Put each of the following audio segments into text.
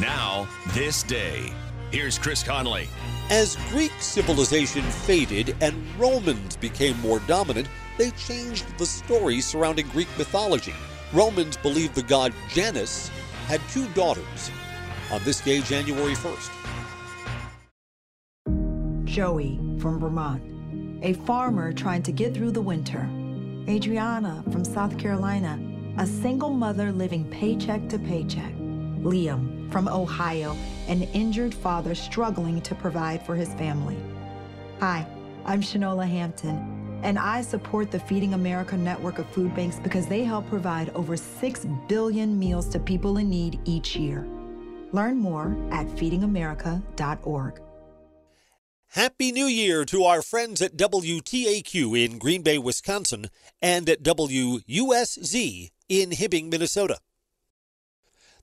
Now, this day. Here's Chris Conley. As Greek civilization faded and Romans became more dominant, they changed the story surrounding Greek mythology. Romans believed the god Janus had two daughters. On this day, January 1st. Joey from Vermont, a farmer trying to get through the winter. Adriana from South Carolina, a single mother living paycheck to paycheck. Liam from Ohio, an injured father struggling to provide for his family. Hi, I'm Shanola Hampton, and I support the Feeding America network of food banks because they help provide over 6 billion meals to people in need each year. Learn more at feedingamerica.org. Happy New Year to our friends at WTAQ in Green Bay, Wisconsin, and at WUSZ in Hibbing, Minnesota.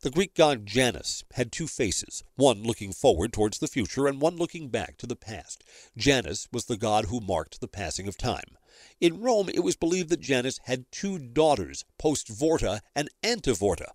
The Greek god Janus had two faces, one looking forward towards the future and one looking back to the past. Janus was the god who marked the passing of time. In Rome, it was believed that Janus had two daughters, Postvorta and Antevorta.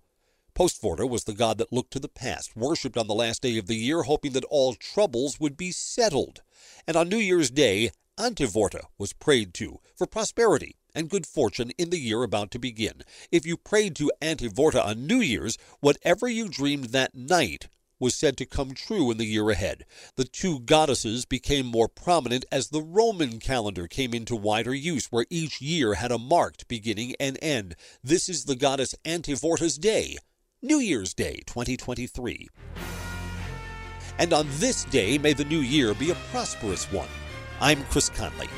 Postvorta was the god that looked to the past, worshipped on the last day of the year, hoping that all troubles would be settled. And on New Year's Day, Antivorta was prayed to for prosperity and good fortune in the year about to begin. If you prayed to Antevorta on New Year's, whatever you dreamed that night was said to come true in the year ahead. The two goddesses became more prominent as the Roman calendar came into wider use, where each year had a marked beginning and end. This is the goddess Antevorta's Day, New Year's Day 2023. And on this day, may the new year be a prosperous one. I'm Chris Conley.